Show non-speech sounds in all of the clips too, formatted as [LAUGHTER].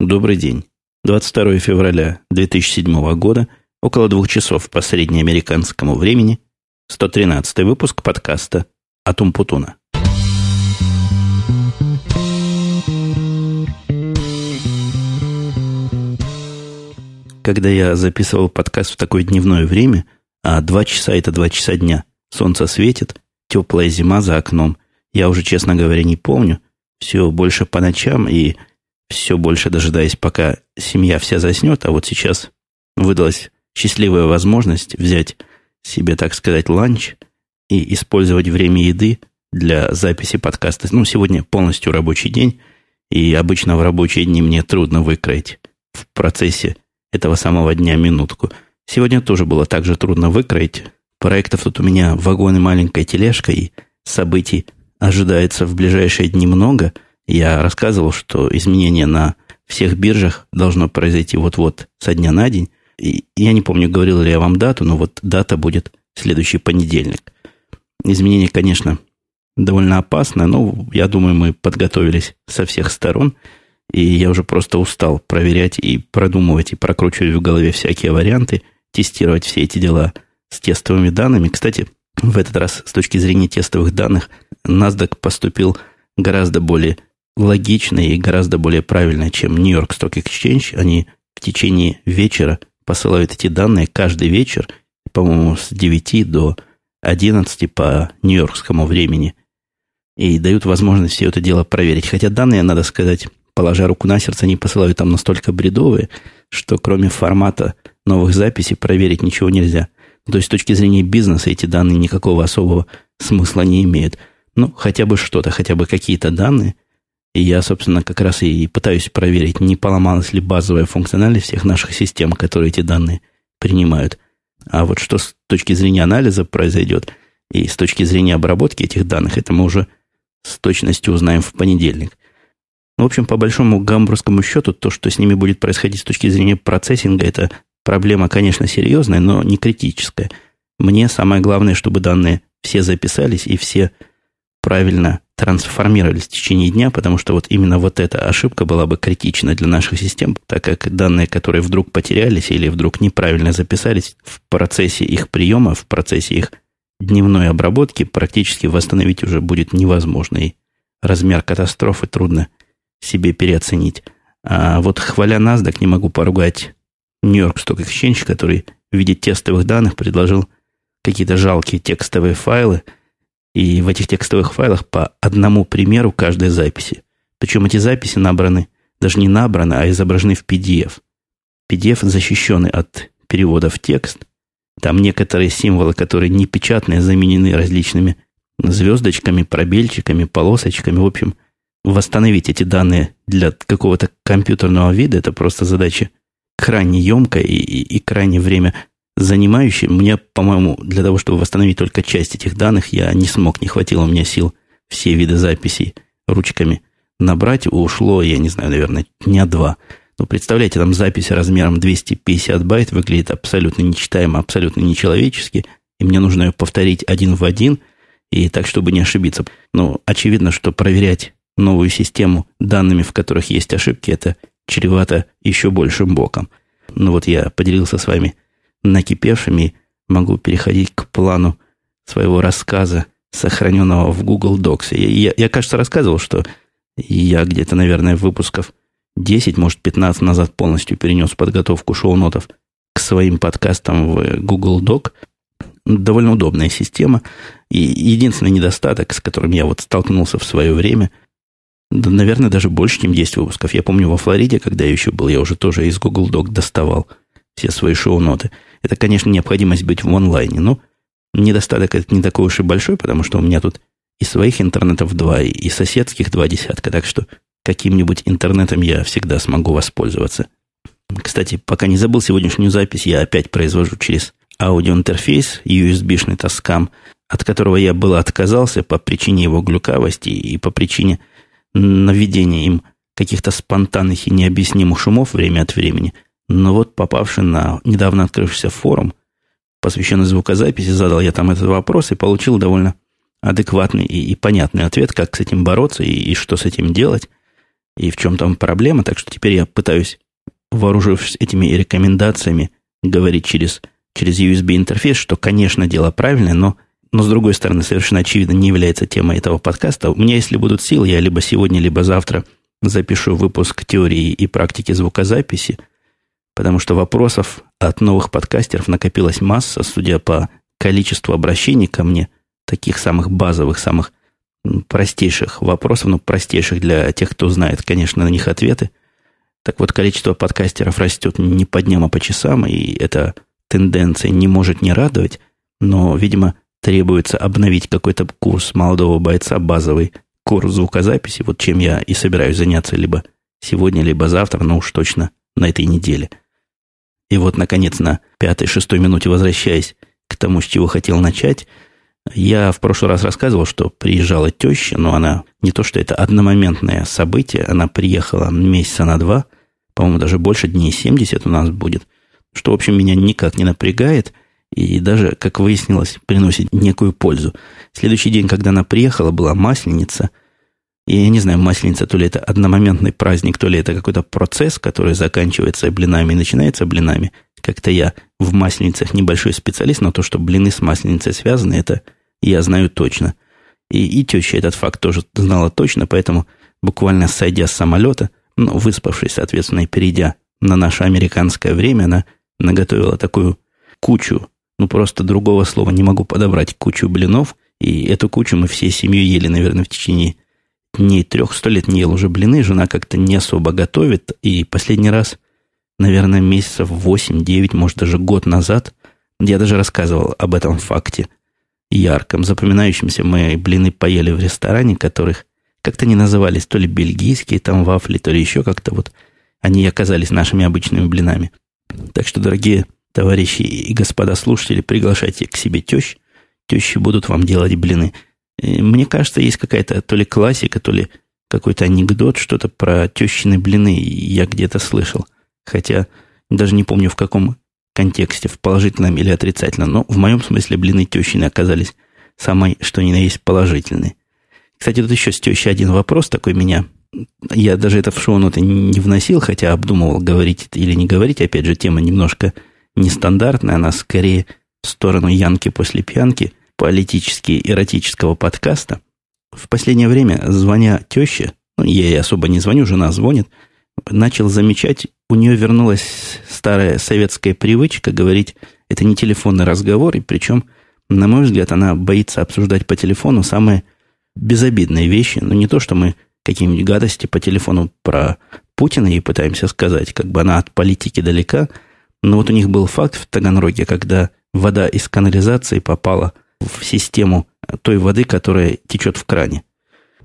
Добрый день. 22 февраля 2007 года, около двух часов по среднеамериканскому времени, 113 выпуск подкаста «Атум Путуна». Когда я записывал подкаст в такое дневное время, а два часа – это два часа дня, солнце светит, теплая зима за окном, я уже, честно говоря, не помню, все больше по ночам и все больше дожидаясь, пока семья вся заснет, а вот сейчас выдалась счастливая возможность взять себе, так сказать, ланч и использовать время еды для записи подкаста. Ну, сегодня полностью рабочий день, и обычно в рабочие дни мне трудно выкроить в процессе этого самого дня минутку. Сегодня тоже было так же трудно выкроить. Проектов тут у меня вагон и маленькая тележка, и событий ожидается в ближайшие дни много – я рассказывал, что изменение на всех биржах должно произойти вот-вот со дня на день. И я не помню, говорил ли я вам дату, но вот дата будет следующий понедельник. Изменение, конечно, довольно опасно, но я думаю, мы подготовились со всех сторон. И я уже просто устал проверять и продумывать, и прокручивать в голове всякие варианты, тестировать все эти дела с тестовыми данными. Кстати, в этот раз с точки зрения тестовых данных NASDAQ поступил гораздо более логичное и гораздо более правильное, чем Нью-Йорк Stock Exchange. Они в течение вечера посылают эти данные каждый вечер, по-моему, с 9 до 11 по нью-йоркскому времени. И дают возможность все это дело проверить. Хотя данные, надо сказать, положа руку на сердце, они посылают там настолько бредовые, что кроме формата новых записей проверить ничего нельзя. То есть с точки зрения бизнеса эти данные никакого особого смысла не имеют. Ну, хотя бы что-то, хотя бы какие-то данные – и я, собственно, как раз и пытаюсь проверить, не поломалась ли базовая функциональность всех наших систем, которые эти данные принимают. А вот что с точки зрения анализа произойдет и с точки зрения обработки этих данных, это мы уже с точностью узнаем в понедельник. В общем, по большому гамбургскому счету, то, что с ними будет происходить с точки зрения процессинга, это проблема, конечно, серьезная, но не критическая. Мне самое главное, чтобы данные все записались и все правильно трансформировались в течение дня, потому что вот именно вот эта ошибка была бы критична для наших систем, так как данные, которые вдруг потерялись или вдруг неправильно записались, в процессе их приема, в процессе их дневной обработки практически восстановить уже будет невозможно. И размер катастрофы трудно себе переоценить. А вот хваля NASDAQ не могу поругать Нью-Йорк Stock Exchange, который в виде тестовых данных предложил какие-то жалкие текстовые файлы – и в этих текстовых файлах по одному примеру каждой записи. Причем эти записи набраны, даже не набраны, а изображены в PDF. PDF защищенный от перевода в текст. Там некоторые символы, которые не печатные, заменены различными звездочками, пробельчиками, полосочками. В общем, восстановить эти данные для какого-то компьютерного вида – это просто задача крайне емкая и, и, и крайне время занимающий. Мне, по-моему, для того, чтобы восстановить только часть этих данных, я не смог, не хватило у меня сил все виды записей ручками набрать. Ушло, я не знаю, наверное, дня два. Но представляете, там запись размером 250 байт выглядит абсолютно нечитаемо, абсолютно нечеловечески. И мне нужно ее повторить один в один, и так, чтобы не ошибиться. Но очевидно, что проверять новую систему данными, в которых есть ошибки, это чревато еще большим боком. Ну вот я поделился с вами накипевшими, могу переходить к плану своего рассказа, сохраненного в Google Docs. Я, я, я кажется, рассказывал, что я где-то, наверное, выпусков 10, может, 15 назад полностью перенес подготовку шоу-нотов к своим подкастам в Google Doc. Довольно удобная система. И единственный недостаток, с которым я вот столкнулся в свое время, да, наверное, даже больше, чем 10 выпусков. Я помню, во Флориде, когда я еще был, я уже тоже из Google Doc доставал все свои шоу-ноты – это, конечно, необходимость быть в онлайне, но недостаток это не такой уж и большой, потому что у меня тут и своих интернетов два, и соседских два десятка, так что каким-нибудь интернетом я всегда смогу воспользоваться. Кстати, пока не забыл сегодняшнюю запись, я опять произвожу через аудиоинтерфейс USB-шный Tascam, от которого я было отказался по причине его глюкавости и по причине наведения им каких-то спонтанных и необъяснимых шумов время от времени – но вот попавший на недавно открывшийся форум, посвященный звукозаписи, задал я там этот вопрос и получил довольно адекватный и, и понятный ответ, как с этим бороться и, и что с этим делать. и в чем там проблема. Так что теперь я пытаюсь, вооружившись этими рекомендациями, говорить через, через USB-интерфейс, что, конечно, дело правильное, но, но, с другой стороны, совершенно очевидно, не является темой этого подкаста. У меня, если будут силы, я либо сегодня, либо завтра запишу выпуск теории и практики звукозаписи, потому что вопросов от новых подкастеров накопилась масса, судя по количеству обращений ко мне, таких самых базовых, самых простейших вопросов, ну, простейших для тех, кто знает, конечно, на них ответы. Так вот, количество подкастеров растет не по дням, а по часам, и эта тенденция не может не радовать, но, видимо, требуется обновить какой-то курс молодого бойца, базовый курс звукозаписи, вот чем я и собираюсь заняться либо сегодня, либо завтра, но уж точно на этой неделе. И вот, наконец, на пятой-шестой минуте возвращаясь к тому, с чего хотел начать – я в прошлый раз рассказывал, что приезжала теща, но она не то, что это одномоментное событие, она приехала месяца на два, по-моему, даже больше дней 70 у нас будет, что, в общем, меня никак не напрягает и даже, как выяснилось, приносит некую пользу. Следующий день, когда она приехала, была масленица, я не знаю, масленица, то ли это одномоментный праздник, то ли это какой-то процесс, который заканчивается блинами и начинается блинами. Как-то я в масленицах небольшой специалист, но то, что блины с масленицей связаны, это я знаю точно. И, и теща этот факт тоже знала точно, поэтому буквально сойдя с самолета, ну, выспавшись, соответственно, и перейдя на наше американское время, она наготовила такую кучу, ну, просто другого слова не могу подобрать, кучу блинов, и эту кучу мы всей семьей ели, наверное, в течение дней трех, сто лет не ел уже блины, жена как-то не особо готовит, и последний раз, наверное, месяцев восемь-девять, может, даже год назад, я даже рассказывал об этом факте – ярком, запоминающемся мы блины поели в ресторане, которых как-то не назывались то ли бельгийские там вафли, то ли еще как-то вот. Они оказались нашими обычными блинами. Так что, дорогие товарищи и господа слушатели, приглашайте к себе тещ. Тещи будут вам делать блины. Мне кажется, есть какая-то то ли классика, то ли какой-то анекдот, что-то про тещины блины я где-то слышал. Хотя даже не помню, в каком контексте, в положительном или отрицательном. Но в моем смысле блины тещины оказались самой, что ни на есть, положительные. Кстати, тут еще с тещей один вопрос такой меня. Я даже это в шоу-ноты не вносил, хотя обдумывал, говорить это или не говорить. Опять же, тема немножко нестандартная, она скорее в сторону Янки после пьянки, политически эротического подкаста. В последнее время, звоня теще, ну, я ей особо не звоню, жена звонит – начал замечать, у нее вернулась старая советская привычка говорить, это не телефонный разговор, и причем, на мой взгляд, она боится обсуждать по телефону самые безобидные вещи. Ну, не то, что мы какие-нибудь гадости по телефону про Путина ей пытаемся сказать, как бы она от политики далека. Но вот у них был факт в Таганроге, когда вода из канализации попала систему той воды, которая течет в кране.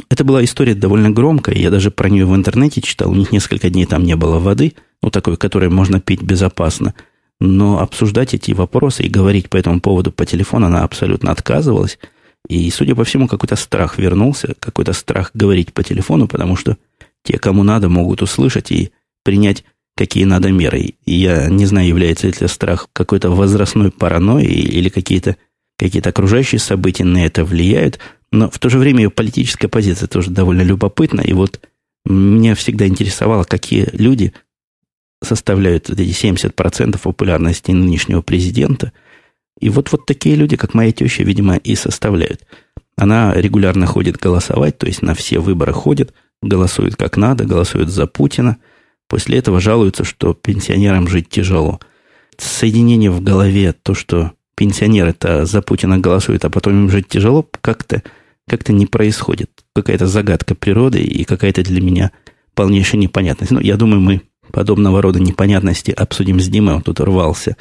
Это была история довольно громкая, я даже про нее в интернете читал, у них несколько дней там не было воды, ну, такой, которой можно пить безопасно. Но обсуждать эти вопросы и говорить по этому поводу по телефону она абсолютно отказывалась. И, судя по всему, какой-то страх вернулся, какой-то страх говорить по телефону, потому что те, кому надо, могут услышать и принять какие надо меры. И я не знаю, является ли это страх какой-то возрастной паранойей или какие-то какие окружающие события на это влияют, но в то же время ее политическая позиция тоже довольно любопытна. И вот меня всегда интересовало, какие люди составляют эти 70% популярности нынешнего президента. И вот, вот такие люди, как моя теща, видимо, и составляют. Она регулярно ходит голосовать, то есть на все выборы ходит, голосует как надо, голосует за Путина. После этого жалуются, что пенсионерам жить тяжело. Соединение в голове, то, что пенсионеры-то за Путина голосуют, а потом им жить тяжело, как-то как-то не происходит. Какая-то загадка природы и какая-то для меня полнейшая непонятность. Ну, я думаю, мы подобного рода непонятности обсудим с Димой. Он тут рвался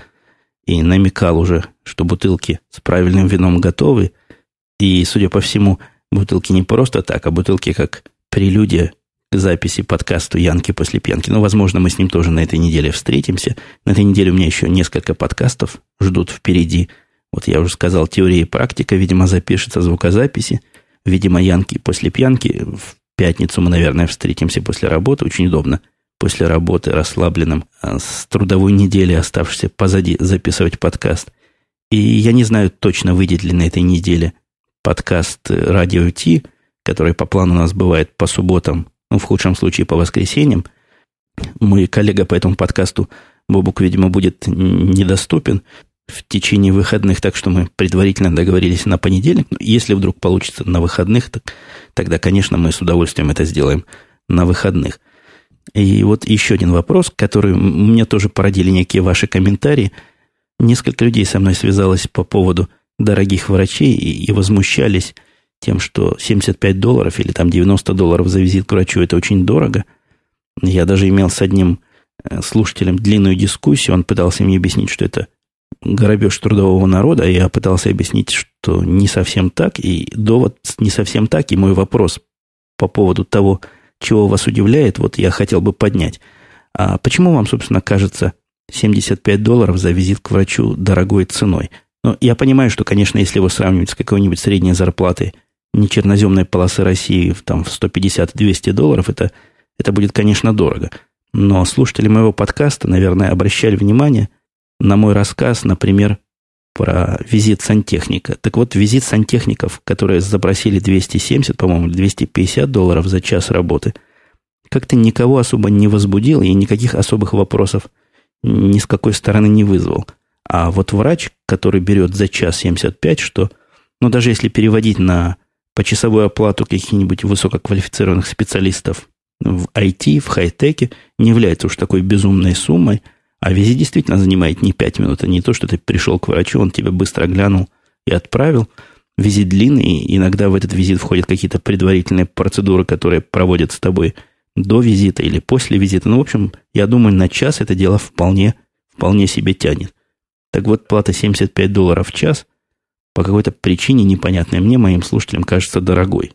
и намекал уже, что бутылки с правильным вином готовы. И, судя по всему, бутылки не просто так, а бутылки как прелюдия записи подкасту «Янки после пьянки». Ну, возможно, мы с ним тоже на этой неделе встретимся. На этой неделе у меня еще несколько подкастов ждут впереди. Вот я уже сказал, теория и практика, видимо, запишется звукозаписи – Видимо, Янки после пьянки. В пятницу мы, наверное, встретимся после работы. Очень удобно. После работы расслабленным, а с трудовой недели, оставшейся позади, записывать подкаст. И я не знаю точно, выйдет ли на этой неделе подкаст «Радио Ти», который по плану у нас бывает по субботам в худшем случае по воскресеньям. Мой коллега по этому подкасту, Бобук, видимо, будет недоступен в течение выходных, так что мы предварительно договорились на понедельник. Если вдруг получится на выходных, так, тогда, конечно, мы с удовольствием это сделаем на выходных. И вот еще один вопрос, который мне тоже породили некие ваши комментарии. Несколько людей со мной связалось по поводу дорогих врачей и, и возмущались тем, что 75 долларов или там 90 долларов за визит к врачу – это очень дорого. Я даже имел с одним э, слушателем длинную дискуссию. Он пытался мне объяснить, что это грабеж трудового народа. Я пытался объяснить, что не совсем так. И довод не совсем так. И мой вопрос по поводу того, чего вас удивляет, вот я хотел бы поднять. А почему вам, собственно, кажется 75 долларов за визит к врачу дорогой ценой? Ну, я понимаю, что, конечно, если его сравнивать с какой-нибудь средней зарплатой нечерноземной полосы России в, там, в 150-200 долларов, это, это будет, конечно, дорого. Но слушатели моего подкаста, наверное, обращали внимание на мой рассказ, например, про визит сантехника. Так вот, визит сантехников, которые запросили 270, по-моему, 250 долларов за час работы, как-то никого особо не возбудил и никаких особых вопросов ни с какой стороны не вызвал. А вот врач, который берет за час 75, что, ну, даже если переводить на почасовую оплату каких-нибудь высококвалифицированных специалистов в IT, в хай-теке, не является уж такой безумной суммой – а визит действительно занимает не 5 минут, а не то, что ты пришел к врачу, он тебя быстро глянул и отправил. Визит длинный, иногда в этот визит входят какие-то предварительные процедуры, которые проводят с тобой до визита или после визита. Ну, в общем, я думаю, на час это дело вполне, вполне себе тянет. Так вот, плата 75 долларов в час по какой-то причине непонятной мне, моим слушателям, кажется дорогой.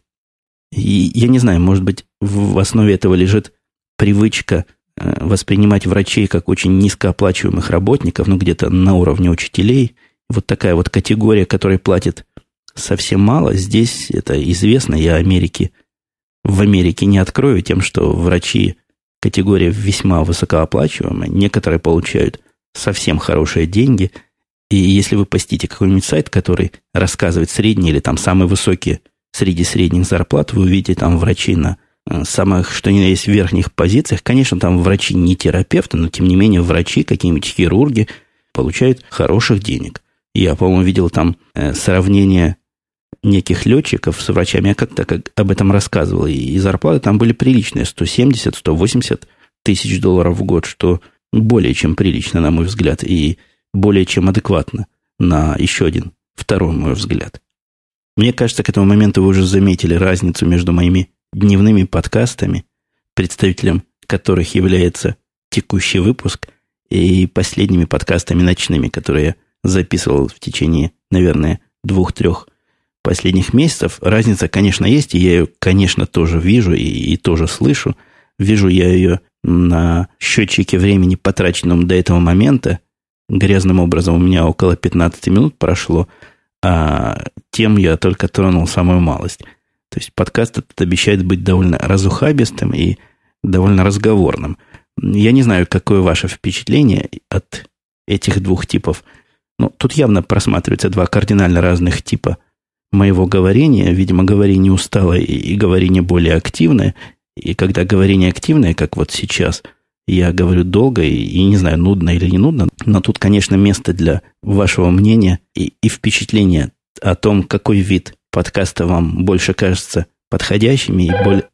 И я не знаю, может быть, в основе этого лежит привычка – Э, воспринимать врачей как очень низкооплачиваемых работников, ну, где-то на уровне учителей. Вот такая вот категория, которая платит совсем мало. Здесь это известно. Я Америки в Америке не открою тем, что врачи категория весьма высокооплачиваемая. Некоторые получают совсем хорошие деньги. И если вы постите какой-нибудь сайт, который рассказывает средние или там самые высокие среди средних зарплат, вы увидите там врачей на Э, самых, что ни на есть, верхних позициях. Конечно, там врачи не терапевты, но тем не менее врачи, какие-нибудь хирурги получают хороших денег. Я, по-моему, видел там э, сравнение неких летчиков с врачами. Я как-то как об этом рассказывал. И зарплаты там были приличные. 170-180 тысяч долларов в год, что более чем прилично, на мой взгляд, и более чем адекватно на еще один, второй мой взгляд. Мне кажется, к этому моменту вы уже заметили разницу между моими дневными подкастами, представителем которых является текущий выпуск, и последними подкастами ночными, которые я записывал в течение, наверное, двух-трех последних месяцев. Разница, конечно, есть, и я ее, конечно, тоже вижу и, и тоже слышу. Вижу я ее на счетчике времени, потраченном до этого момента. Грязным образом у меня около 15 минут прошло, а тем я только тронул самую малость – то есть подкаст этот обещает быть довольно разухабистым и довольно разговорным. Я не знаю, какое ваше впечатление от этих двух типов. Но тут явно просматриваются два кардинально разных типа моего говорения. Видимо, говорение усталое и говорение более активное. И когда говорение активное, как вот сейчас, я говорю долго и, и не знаю, нудно или не нудно, но тут, конечно, место для вашего мнения и, и впечатления о том, какой вид подкаста вам больше кажется подходящими и более...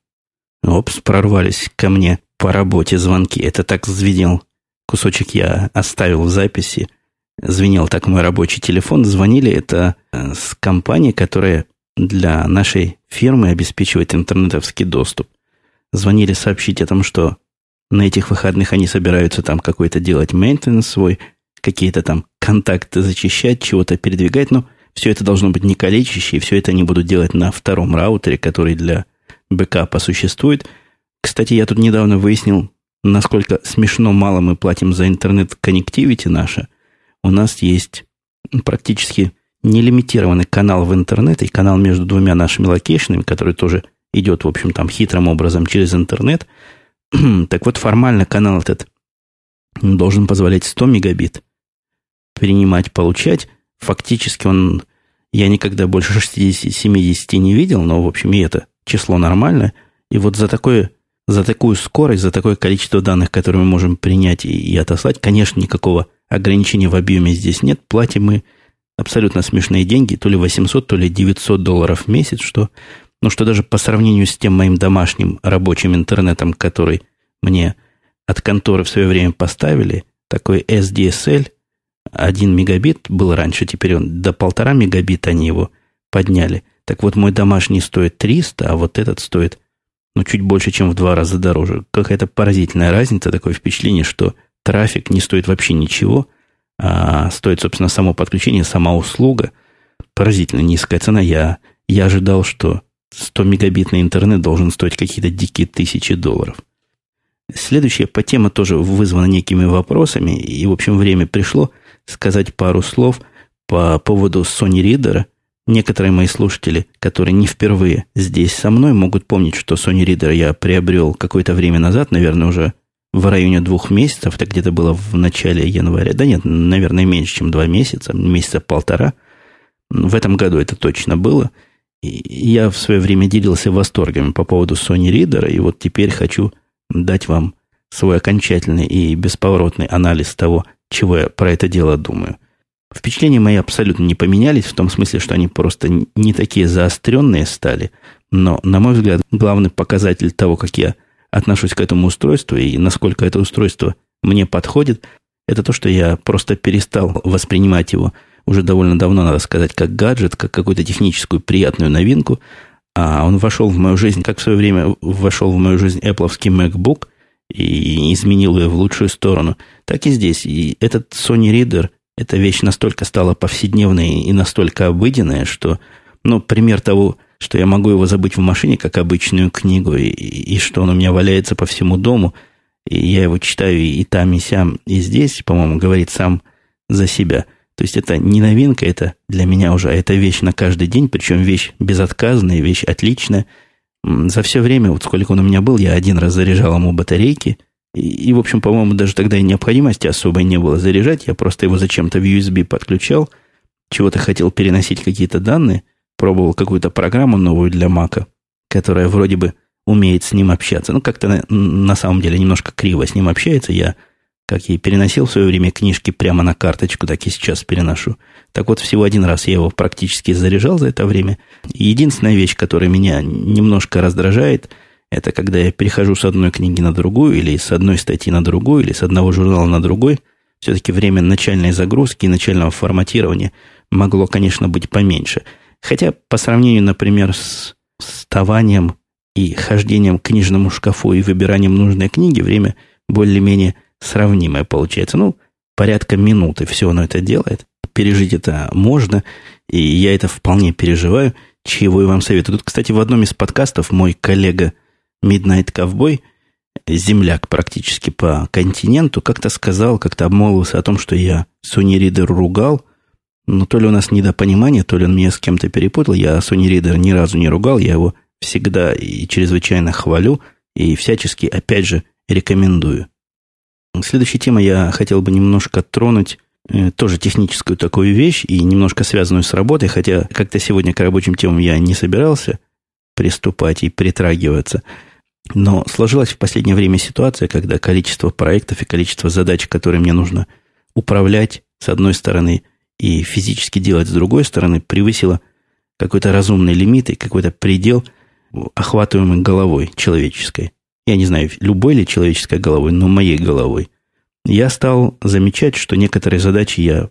Опс, прорвались ко мне по работе звонки. Это так звенел. Кусочек я оставил в записи. Звенел так мой рабочий телефон. Звонили это э, с компании, которая для нашей фирмы обеспечивает интернетовский доступ. Звонили сообщить о том, что на этих выходных они собираются там какой-то делать мейнтенс свой, какие-то там контакты зачищать, чего-то передвигать. Ну, все это должно быть не калечащее, и все это они будут делать на втором раутере, который для бэкапа существует. Кстати, я тут недавно выяснил, насколько смешно мало мы платим за интернет connectivity наше. У нас есть практически нелимитированный канал в интернет и канал между двумя нашими локейшенами, который тоже идет, в общем, там хитрым образом через интернет. [CLEARS THROAT] так вот, формально канал этот должен позволять 100 мегабит принимать, получать, Фактически он, я никогда больше 60-70 не видел, но, в общем, и это число нормальное. И вот за такое за такую скорость, за такое количество данных, которые мы можем принять и, и отослать, конечно, никакого ограничения в объеме здесь нет. Платим мы абсолютно смешные деньги, то ли 800, то ли 900 долларов в месяц, что, ну, что даже по сравнению с тем моим домашним рабочим интернетом, который мне от конторы в свое время поставили, такой SDSL, 1 мегабит был раньше, теперь он до полтора мегабита они его подняли. Так вот, мой домашний стоит 300, а вот этот стоит ну, чуть больше, чем в два раза дороже. Какая-то поразительная разница, такое впечатление, что трафик не стоит вообще ничего, а стоит, собственно, само подключение, сама услуга. Поразительно низкая цена. Я, я ожидал, что 100 мегабитный интернет должен стоить какие-то дикие тысячи долларов. Следующая по тема тоже вызвана некими вопросами, и, в общем, время пришло сказать пару слов по поводу Sony Reader – Некоторые мои слушатели, которые не впервые здесь со мной, могут помнить, что Sony Reader я приобрел какое-то время назад, наверное, уже в районе двух месяцев, это где-то было в начале января. Да нет, наверное, меньше, чем два месяца, месяца полтора. В этом году это точно было. Я в свое время делился восторгами по поводу Sony Reader, и вот теперь хочу дать вам свой окончательный и бесповоротный анализ того, чего я про это дело думаю. Впечатления мои абсолютно не поменялись, в том смысле, что они просто не такие заостренные стали. Но, на мой взгляд, главный показатель того, как я отношусь к этому устройству и насколько это устройство мне подходит, это то, что я просто перестал воспринимать его уже довольно давно, надо сказать, как гаджет, как какую-то техническую приятную новинку, а он вошел в мою жизнь, как в свое время вошел в мою жизнь Apple MacBook и изменил ее в лучшую сторону, так и здесь. И этот Sony Reader эта вещь настолько стала повседневной и настолько обыденная, что, ну, пример того, что я могу его забыть в машине, как обычную книгу, и, и что он у меня валяется по всему дому, и я его читаю и там, и сям, и здесь, по-моему, говорит сам за себя. То есть это не новинка, это для меня уже, это вещь на каждый день, причем вещь безотказная, вещь отличная. За все время, вот сколько он у меня был, я один раз заряжал ему батарейки – и, и, в общем, по-моему, даже тогда и необходимости особой не было заряжать. Я просто его зачем-то в USB подключал, чего-то хотел переносить какие-то данные, пробовал какую-то программу новую для Мака, которая вроде бы умеет с ним общаться. Ну, как-то на, на самом деле немножко криво с ним общается. Я, как и переносил в свое время книжки прямо на карточку, так и сейчас переношу. Так вот, всего один раз я его практически заряжал за это время. Единственная вещь, которая меня немножко раздражает – это когда я перехожу с одной книги на другую, или с одной статьи на другую, или с одного журнала на другой. Все-таки время начальной загрузки и начального форматирования могло, конечно, быть поменьше. Хотя по сравнению, например, с вставанием и хождением к книжному шкафу и выбиранием нужной книги, время более-менее сравнимое получается. Ну, порядка минуты все оно это делает. Пережить это можно, и я это вполне переживаю, чего и вам советую. Тут, кстати, в одном из подкастов мой коллега – Midnight Ковбой, земляк практически по континенту, как-то сказал, как-то обмолвился о том, что я Sony Reader ругал, но то ли у нас недопонимание, то ли он меня с кем-то перепутал. Я Sony Reader ни разу не ругал, я его всегда и чрезвычайно хвалю и всячески, опять же, рекомендую. Следующая тема я хотел бы немножко тронуть э, тоже техническую такую вещь и немножко связанную с работой, хотя как-то сегодня к рабочим темам я не собирался приступать и притрагиваться – но сложилась в последнее время ситуация, когда количество проектов и количество задач, которые мне нужно управлять с одной стороны и физически делать с другой стороны, превысило какой-то разумный лимит и какой-то предел, охватываемый головой человеческой. Я не знаю, любой ли человеческой головой, но моей головой. Я стал замечать, что некоторые задачи я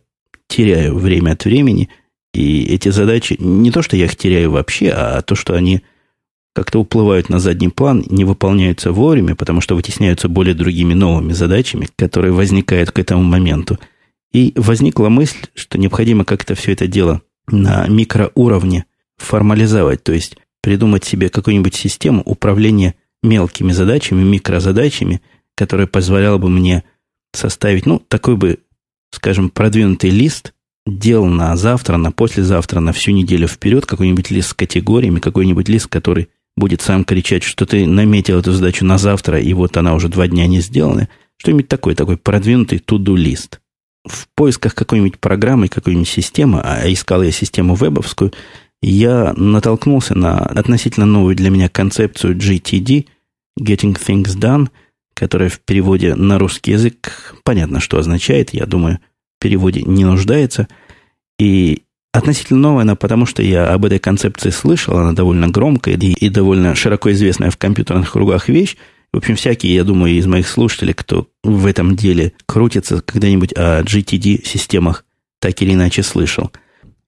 теряю время от времени, и эти задачи, не то, что я их теряю вообще, а то, что они как-то уплывают на задний план, не выполняются вовремя, потому что вытесняются более другими новыми задачами, которые возникают к этому моменту. И возникла мысль, что необходимо как-то все это дело на микроуровне формализовать, то есть придумать себе какую-нибудь систему управления мелкими задачами, микрозадачами, которая позволяла бы мне составить, ну, такой бы, скажем, продвинутый лист дел на завтра, на послезавтра, на всю неделю вперед, какой-нибудь лист с категориями, какой-нибудь лист, который будет сам кричать, что ты наметил эту задачу на завтра, и вот она уже два дня не сделана. Что-нибудь такое, такой продвинутый to-do-лист. В поисках какой-нибудь программы, какой-нибудь системы, а искал я систему вебовскую, я натолкнулся на относительно новую для меня концепцию GTD, Getting Things Done, которая в переводе на русский язык понятно, что означает. Я думаю, в переводе не нуждается. И относительно новая она, потому что я об этой концепции слышал. Она довольно громкая и, и довольно широко известная в компьютерных кругах вещь. В общем, всякие, я думаю, из моих слушателей, кто в этом деле крутится, когда-нибудь о GTD-системах так или иначе слышал.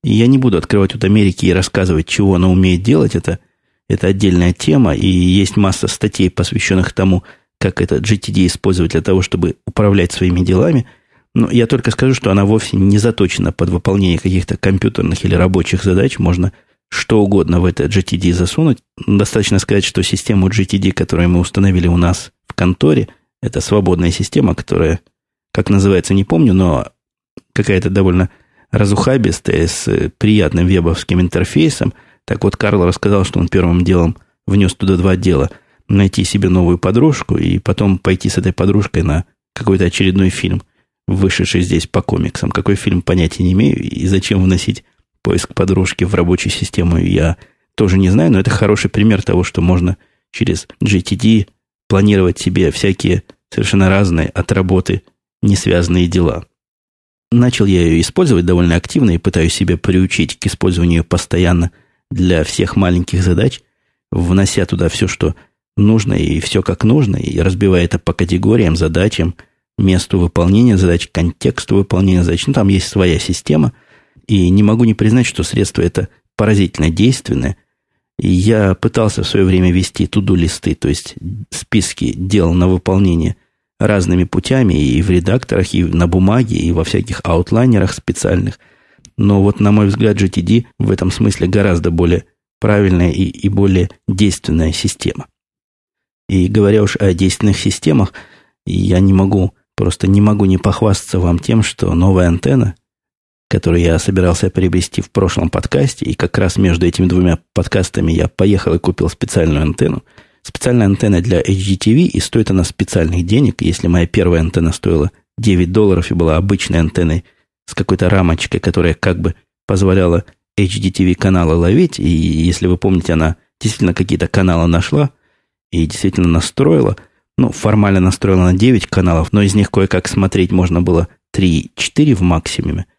Я не буду открывать вот Америки и рассказывать, чего она умеет делать. Это, это отдельная тема, и есть масса статей, посвященных тому, как это GTD использовать для того, чтобы управлять своими делами. Но я только скажу, что она вовсе не заточена под выполнение каких-то компьютерных или рабочих задач. Можно что угодно в это GTD засунуть. Достаточно сказать, что систему GTD, которую мы установили у нас в конторе, это свободная система, которая, как называется, не помню, но какая-то довольно разухабистая, с приятным вебовским интерфейсом. Так вот, Карл рассказал, что он первым делом внес туда два дела. Найти себе новую подружку и потом пойти с этой подружкой на какой-то очередной фильм, вышедший здесь по комиксам. Какой фильм, понятия не имею. И зачем вносить поиск подружки в рабочую систему, я тоже не знаю, но это хороший пример того, что можно через GTD планировать себе всякие совершенно разные от работы не связанные дела. Начал я ее использовать довольно активно и пытаюсь себя приучить к использованию постоянно для всех маленьких задач, внося туда все, что нужно, и все как нужно, и разбивая это по категориям, задачам, месту выполнения задач, контексту выполнения задач. Ну, там есть своя система – и не могу не признать, что средство это поразительно действенное. И я пытался в свое время вести туду-листы, то есть списки дел на выполнение разными путями и в редакторах, и на бумаге, и во всяких аутлайнерах специальных. Но вот, на мой взгляд, GTD в этом смысле гораздо более правильная и, и более действенная система. И говоря уж о действенных системах, я не могу, просто не могу не похвастаться вам тем, что новая антенна – который я собирался приобрести в прошлом подкасте, и как раз между этими двумя подкастами я поехал и купил специальную антенну. Специальная антенна для HDTV, и стоит она специальных денег. Если моя первая антенна стоила 9 долларов и была обычной антенной с какой-то рамочкой, которая как бы позволяла HDTV каналы ловить, и если вы помните, она действительно какие-то каналы нашла и действительно настроила, ну, формально настроила на 9 каналов, но из них кое-как смотреть можно было 3-4 в максимуме –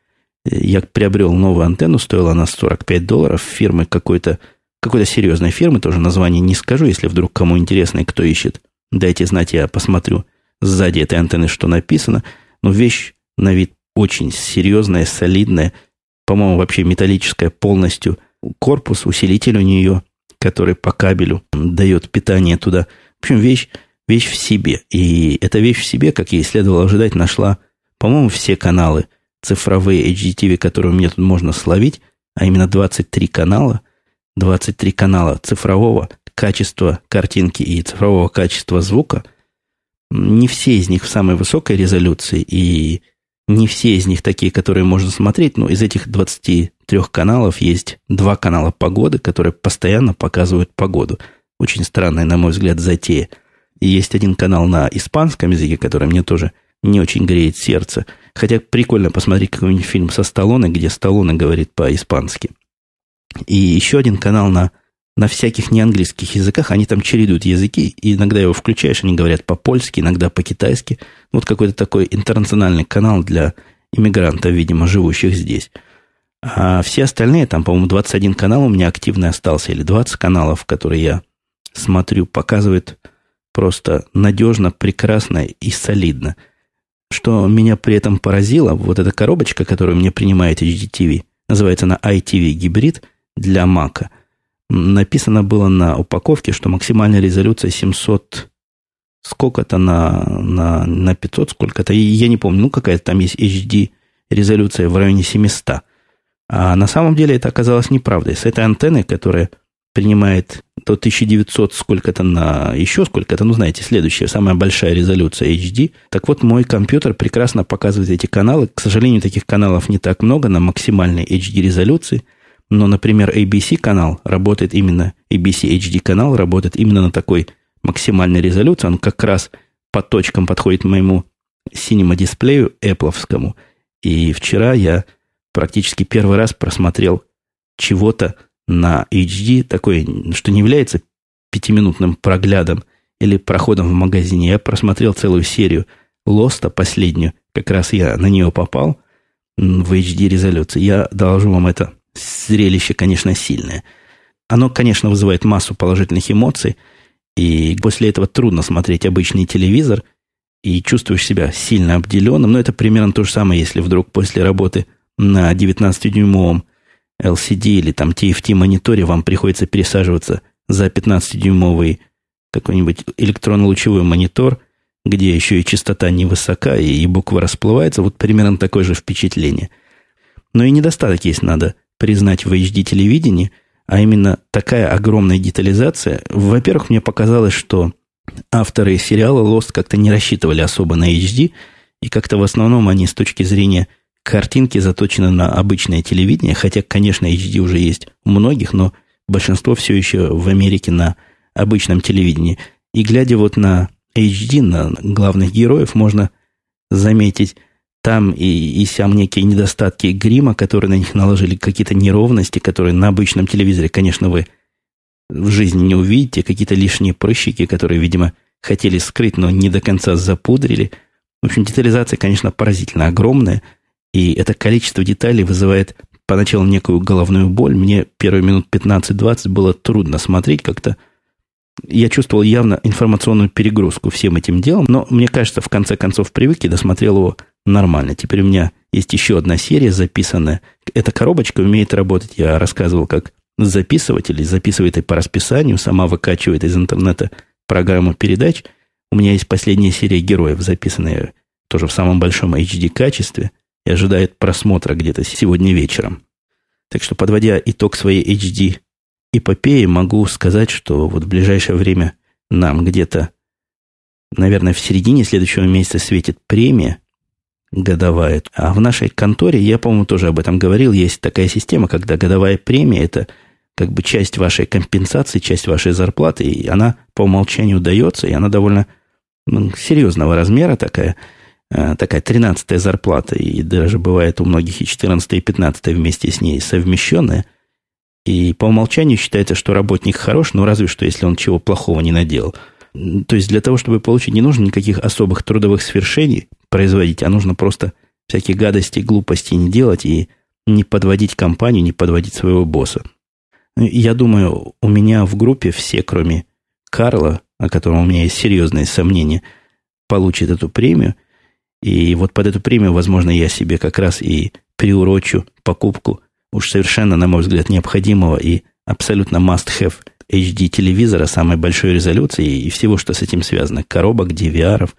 я приобрел новую антенну, стоила она 45 долларов, фирмы какой-то, какой-то серьезной фирмы, тоже название не скажу, если вдруг кому интересно и кто ищет. Дайте знать, я посмотрю сзади этой антенны, что написано. Но вещь на вид очень серьезная, солидная, по-моему, вообще металлическая полностью. Корпус, усилитель у нее, который по кабелю дает питание туда. В общем, вещь, вещь в себе. И эта вещь в себе, как ей следовало ожидать, нашла, по-моему, все каналы – цифровые HDTV, которые у меня тут можно словить, а именно 23 канала, 23 канала цифрового качества картинки и цифрового качества звука, не все из них в самой высокой резолюции, и не все из них такие, которые можно смотреть, но из этих 23 каналов есть два канала погоды, которые постоянно показывают погоду. Очень странная, на мой взгляд, затея. И есть один канал на испанском языке, который мне тоже не очень греет сердце – Хотя прикольно посмотреть какой-нибудь фильм со Сталлоне, где Сталлоне говорит по-испански. И еще один канал на, на всяких неанглийских языках. Они там чередуют языки. И иногда его включаешь, они говорят по-польски, иногда по-китайски. Вот какой-то такой интернациональный канал для иммигрантов, видимо, живущих здесь. А все остальные, там, по-моему, 21 канал у меня активно остался, или 20 каналов, которые я смотрю, показывают просто надежно, прекрасно и солидно – что меня при этом поразило, вот эта коробочка, которую мне принимает HDTV, называется она iTV гибрид для Mac. Написано было на упаковке, что максимальная резолюция 700 сколько-то на, на, на 500, сколько-то, я не помню, ну какая-то там есть HD резолюция в районе 700. А на самом деле это оказалось неправдой. С этой антенной, которая принимает до 1900 сколько-то на еще сколько-то, ну, знаете, следующая, самая большая резолюция HD. Так вот, мой компьютер прекрасно показывает эти каналы. К сожалению, таких каналов не так много на максимальной HD резолюции. Но, например, ABC канал работает именно, ABC HD канал работает именно на такой максимальной резолюции. Он как раз по точкам подходит моему синему дисплею Apple. И вчера я практически первый раз просмотрел чего-то на HD, такой, что не является пятиминутным проглядом или проходом в магазине. Я просмотрел целую серию Лоста, последнюю. Как раз я на нее попал в HD-резолюции. Я доложу вам это зрелище, конечно, сильное. Оно, конечно, вызывает массу положительных эмоций, и после этого трудно смотреть обычный телевизор, и чувствуешь себя сильно обделенным. Но это примерно то же самое, если вдруг после работы на 19-дюймовом LCD или там TFT-мониторе вам приходится пересаживаться за 15-дюймовый какой-нибудь электронно-лучевой монитор, где еще и частота невысока, и, буква расплывается, вот примерно такое же впечатление. Но и недостаток есть, надо признать в HD-телевидении, а именно такая огромная детализация. Во-первых, мне показалось, что авторы сериала Lost как-то не рассчитывали особо на HD, и как-то в основном они с точки зрения картинки заточены на обычное телевидение, хотя, конечно, HD уже есть у многих, но большинство все еще в Америке на обычном телевидении. И глядя вот на HD, на главных героев, можно заметить там и, и сям некие недостатки грима, которые на них наложили, какие-то неровности, которые на обычном телевизоре, конечно, вы в жизни не увидите, какие-то лишние прыщики, которые, видимо, хотели скрыть, но не до конца запудрили. В общем, детализация, конечно, поразительно огромная, и это количество деталей вызывает поначалу некую головную боль. Мне первые минут 15-20 было трудно смотреть как-то. Я чувствовал явно информационную перегрузку всем этим делом, но мне кажется, в конце концов привык и досмотрел его нормально. Теперь у меня есть еще одна серия записанная. Эта коробочка умеет работать. Я рассказывал, как записывать или записывает и по расписанию, сама выкачивает из интернета программу передач. У меня есть последняя серия героев, записанная тоже в самом большом HD качестве и ожидает просмотра где-то сегодня вечером. Так что, подводя итог своей HD эпопеи, могу сказать, что вот в ближайшее время нам где-то, наверное, в середине следующего месяца светит премия годовая. А в нашей конторе, я, по-моему, тоже об этом говорил, есть такая система, когда годовая премия – это как бы часть вашей компенсации, часть вашей зарплаты, и она по умолчанию дается, и она довольно ну, серьезного размера такая, э, такая 13 зарплата, и даже бывает у многих и 14 и 15 вместе с ней совмещенная. И по умолчанию считается, что работник хорош, но разве что, если он чего плохого не наделал. То есть для того, чтобы получить, не нужно никаких особых трудовых свершений производить, а нужно просто всякие гадости, глупости не делать и не подводить компанию, не подводить своего босса. Я думаю, у меня в группе все, кроме Карла, о котором у меня есть серьезные сомнения, получат эту премию. И вот под эту премию, возможно, я себе как раз и приурочу покупку уж совершенно, на мой взгляд, необходимого и абсолютно must-have HD телевизора самой большой резолюции и всего, что с этим связано. Коробок, DVR,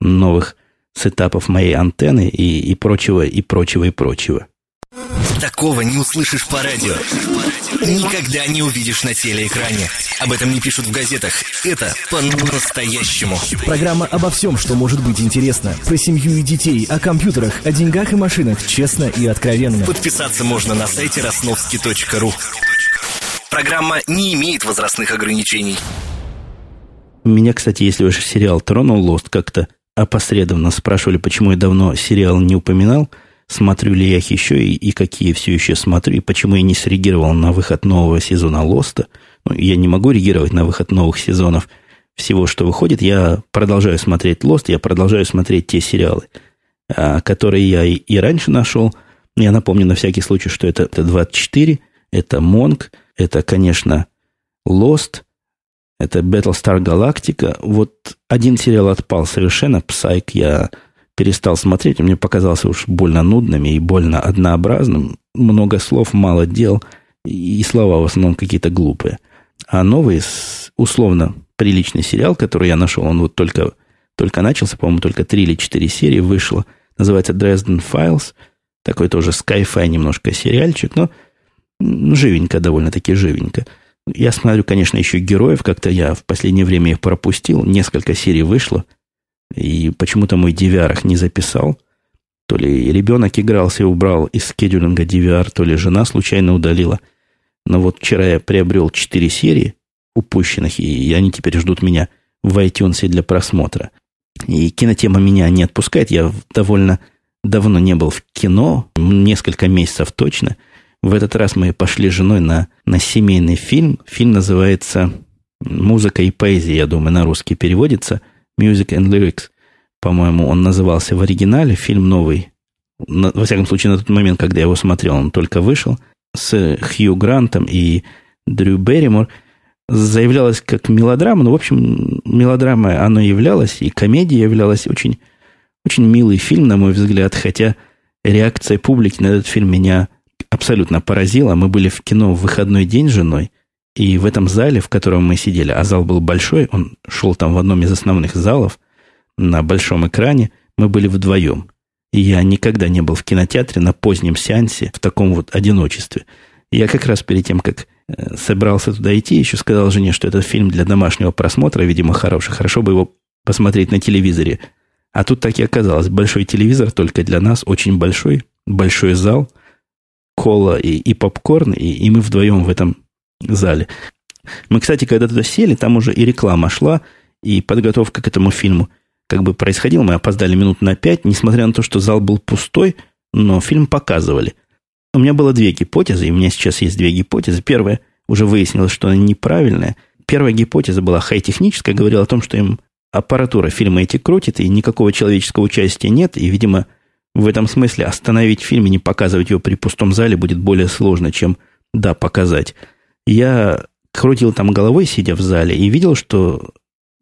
новых сетапов моей антенны и, и прочего, и прочего, и прочего. Такого не услышишь по радио. Никогда не увидишь на телеэкране. Об этом не пишут в газетах. Это по-настоящему. Программа обо всем, что может быть интересно. Про семью и детей, о компьютерах, о деньгах и машинах. Честно и откровенно. Подписаться можно на сайте росновский.ру. Программа не имеет возрастных ограничений. Меня, кстати, если ваш сериал тронул Лост как-то опосредованно спрашивали, почему я давно сериал не упоминал – смотрю ли я их еще и, и какие все еще смотрю, и почему я не среагировал на выход нового сезона Лоста. Ну, я не могу реагировать на выход новых сезонов всего, что выходит. Я продолжаю смотреть Лост, я продолжаю смотреть те сериалы, а, которые я и, и раньше нашел. Я напомню на всякий случай, что это, это 24, это Monk, это, конечно, Lost, это Battlestar Galactica. Вот один сериал отпал совершенно, Psych, я перестал смотреть, мне показался уж больно нудным и больно однообразным. Много слов, мало дел, и слова в основном какие-то глупые. А новый, условно, приличный сериал, который я нашел, он вот только, только начался, по-моему, только три или четыре серии вышло. Называется Dresden Files. Такой тоже sci-fi немножко сериальчик, но живенько, довольно-таки живенько. Я смотрю, конечно, еще героев, как-то я в последнее время их пропустил. Несколько серий вышло – и почему-то мой DVR их не записал. То ли ребенок игрался и убрал из скедулинга DVR, то ли жена случайно удалила. Но вот вчера я приобрел 4 серии упущенных, и они теперь ждут меня в iTunes для просмотра. И кинотема меня не отпускает. Я довольно давно не был в кино, несколько месяцев точно. В этот раз мы пошли с женой на, на семейный фильм. Фильм называется Музыка и поэзия, я думаю, на русский переводится. Music and Lyrics. По-моему, он назывался в оригинале. Фильм новый. На, во всяком случае, на тот момент, когда я его смотрел, он только вышел. С Хью Грантом и Дрю Берримор. Заявлялось как мелодрама. Ну, в общем, мелодрама оно являлось. И комедия являлась очень, очень милый фильм, на мой взгляд. Хотя реакция публики на этот фильм меня абсолютно поразила. Мы были в кино в выходной день с женой. И в этом зале, в котором мы сидели, а зал был большой, он шел там в одном из основных залов, на большом экране, мы были вдвоем. И я никогда не был в кинотеатре на позднем сеансе в таком вот одиночестве. Я как раз перед тем, как э, собрался туда идти, еще сказал жене, что этот фильм для домашнего просмотра, видимо, хороший. Хорошо бы его посмотреть на телевизоре. А тут так и оказалось. Большой телевизор только для нас, очень большой, большой зал, кола и, и попкорн, и, и мы вдвоем в этом зале. Мы, кстати, когда туда сели, там уже и реклама шла, и подготовка к этому фильму как бы происходила. Мы опоздали минут на пять, несмотря на то, что зал был пустой, но фильм показывали. У меня было две гипотезы, и у меня сейчас есть две гипотезы. Первая уже выяснилось, что она неправильная. Первая гипотеза была хай-техническая, говорила о том, что им аппаратура фильма эти крутит, и никакого человеческого участия нет, и, видимо, в этом смысле остановить фильм и не показывать его при пустом зале будет более сложно, чем, да, показать я крутил там головой, сидя в зале, и видел, что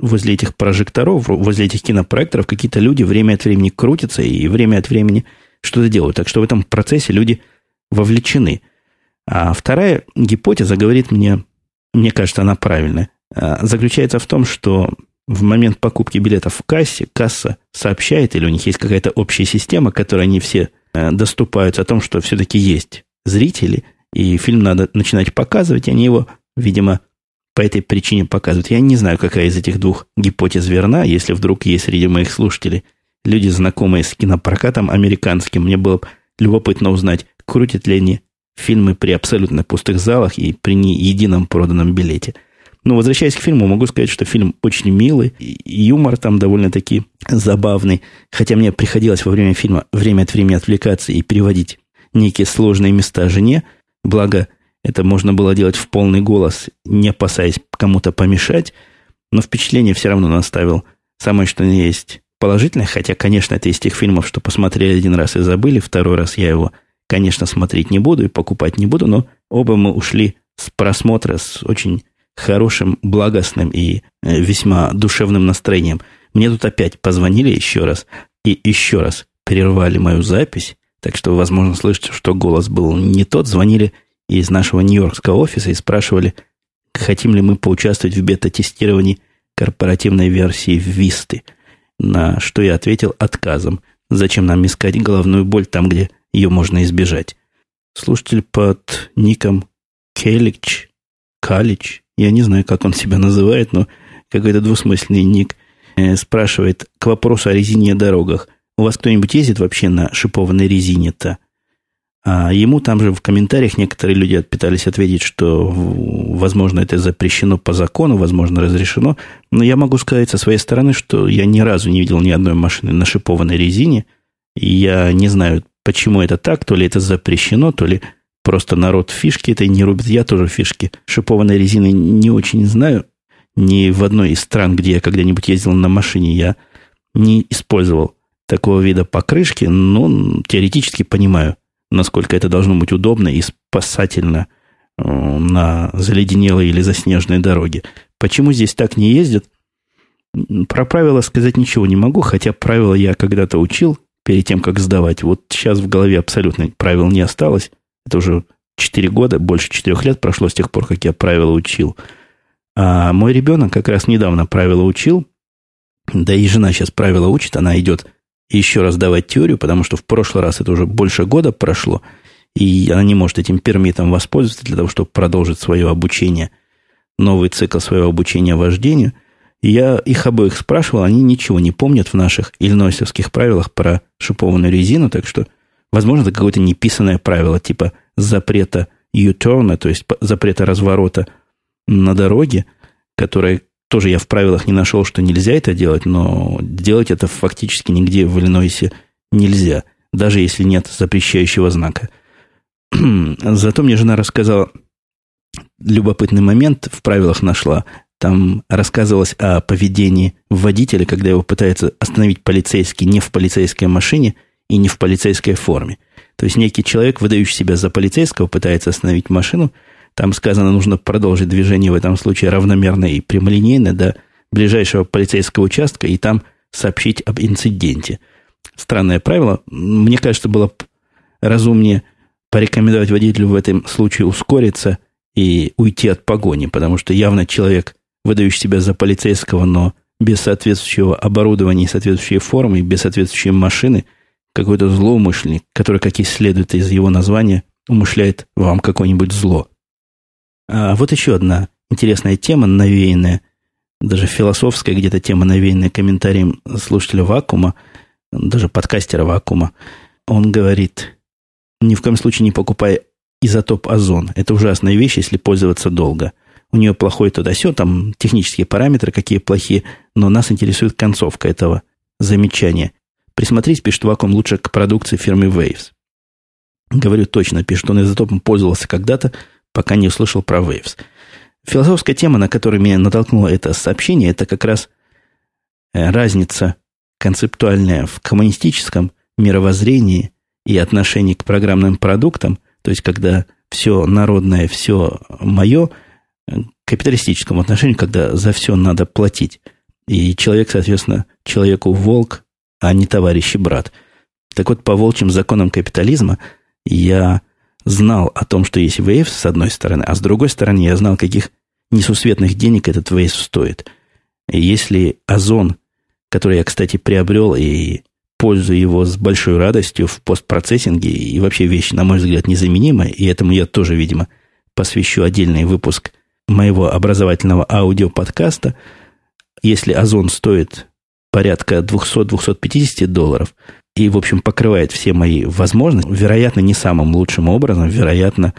возле этих прожекторов, возле этих кинопроекторов какие-то люди время от времени крутятся и время от времени что-то делают. Так что в этом процессе люди вовлечены. А вторая гипотеза говорит мне, мне кажется, она правильная, а, заключается в том, что в момент покупки билетов в кассе касса сообщает, или у них есть какая-то общая система, которой они все э, доступаются о том, что все-таки есть зрители – и фильм надо начинать показывать, и они его, видимо, по этой причине показывают. Я не знаю, какая из этих двух гипотез верна, если вдруг есть среди моих слушателей люди, знакомые с кинопрокатом американским. Мне было любопытно узнать, крутят ли они фильмы при абсолютно пустых залах и при не едином проданном билете. Но возвращаясь к фильму, могу сказать, что фильм очень милый, юмор там довольно-таки забавный, хотя мне приходилось во время фильма время от времени отвлекаться и переводить некие сложные места жене – Благо, это можно было делать в полный голос, не опасаясь кому-то помешать, но впечатление все равно наставил. Самое что ни есть положительное, хотя, конечно, это из тех фильмов, что посмотрели один раз и забыли, второй раз я его, конечно, смотреть не буду и покупать не буду, но оба мы ушли с просмотра с очень хорошим, благостным и э, весьма душевным настроением. Мне тут опять позвонили еще раз и еще раз прервали мою запись, так что, возможно, слышите, что голос был не тот. Звонили из нашего нью-йоркского офиса и спрашивали, хотим ли мы поучаствовать в бета-тестировании корпоративной версии Висты. На что я ответил отказом. Зачем нам искать головную боль там, где ее можно избежать? Слушатель под ником Келич, Калич, я не знаю, как он себя называет, но какой-то двусмысленный ник, э, спрашивает к вопросу о резине дорогах – у вас кто-нибудь ездит вообще на шипованной резине-то? А ему там же в комментариях некоторые люди пытались ответить, что, возможно, это запрещено по закону, возможно, разрешено. Но я могу сказать со своей стороны, что я ни разу не видел ни одной машины на шипованной резине. И я не знаю, почему это так, то ли это запрещено, то ли просто народ фишки этой не рубит. Я тоже фишки шипованной резины не очень знаю. Ни в одной из стран, где я когда-нибудь ездил на машине, я не использовал такого вида покрышки, ну, теоретически понимаю, насколько это должно быть удобно и спасательно э, на заледенелой или заснеженной дороге. Почему здесь так не ездят? Про правила сказать ничего не могу, хотя правила я когда-то учил перед тем, как сдавать. Вот сейчас в голове абсолютно правил не осталось. Это уже 4 года, больше 4 лет прошло с тех пор, как я правила учил. А мой ребенок как раз недавно правила учил, да и жена сейчас правила учит, она идет еще раз давать теорию, потому что в прошлый раз это уже больше года прошло, и она не может этим пермитом воспользоваться для того, чтобы продолжить свое обучение, новый цикл своего обучения вождению. И я их обоих спрашивал, они ничего не помнят в наших иллинойсовских правилах про шипованную резину, так что, возможно, это какое-то неписанное правило, типа запрета U-turn, то есть запрета разворота на дороге, которое тоже я в правилах не нашел, что нельзя это делать, но делать это фактически нигде в Иллинойсе нельзя, даже если нет запрещающего знака. [CLEARS THROAT] Зато мне жена рассказала любопытный момент, в правилах нашла. Там рассказывалось о поведении водителя, когда его пытается остановить полицейский не в полицейской машине и не в полицейской форме. То есть некий человек, выдающий себя за полицейского, пытается остановить машину. Там сказано, нужно продолжить движение в этом случае равномерно и прямолинейно до ближайшего полицейского участка и там сообщить об инциденте. Странное правило. Мне кажется, было разумнее порекомендовать водителю в этом случае ускориться и уйти от погони, потому что явно человек выдающий себя за полицейского, но без соответствующего оборудования и соответствующей формы, без соответствующей машины, какой-то злоумышленник, который, как и следует из его названия, умышляет вам какое-нибудь зло. А вот еще одна интересная тема, навеянная, даже философская где-то тема, навеянная комментарием слушателя Вакуума, даже подкастера Вакуума. Он говорит, ни в коем случае не покупай изотоп озон. Это ужасная вещь, если пользоваться долго – у нее плохой туда все, там технические параметры какие плохие, но нас интересует концовка этого замечания. Присмотрись, пишет Вакуум, лучше к продукции фирмы Waves. Говорю точно, пишет, он изотопом пользовался когда-то, пока не услышал про Waves. Философская тема, на которую меня натолкнуло это сообщение, это как раз э, разница концептуальная в коммунистическом мировоззрении и отношении к программным продуктам, то есть когда все народное, все мое – капиталистическому отношению, когда за все надо платить. И человек, соответственно, человеку волк, а не товарищ и брат. Так вот, по волчьим законам капитализма я знал о том, что есть Waves с одной стороны, а с другой стороны я знал, каких несусветных денег этот Waves стоит. И если Озон, который я, кстати, приобрел и пользую его с большой радостью в постпроцессинге, и вообще вещь, на мой взгляд, незаменимая, и этому я тоже, видимо, посвящу отдельный выпуск моего образовательного аудиоподкаста, если Озон стоит порядка 200-250 долларов и, в общем, покрывает все мои возможности, вероятно, не самым лучшим образом, вероятно,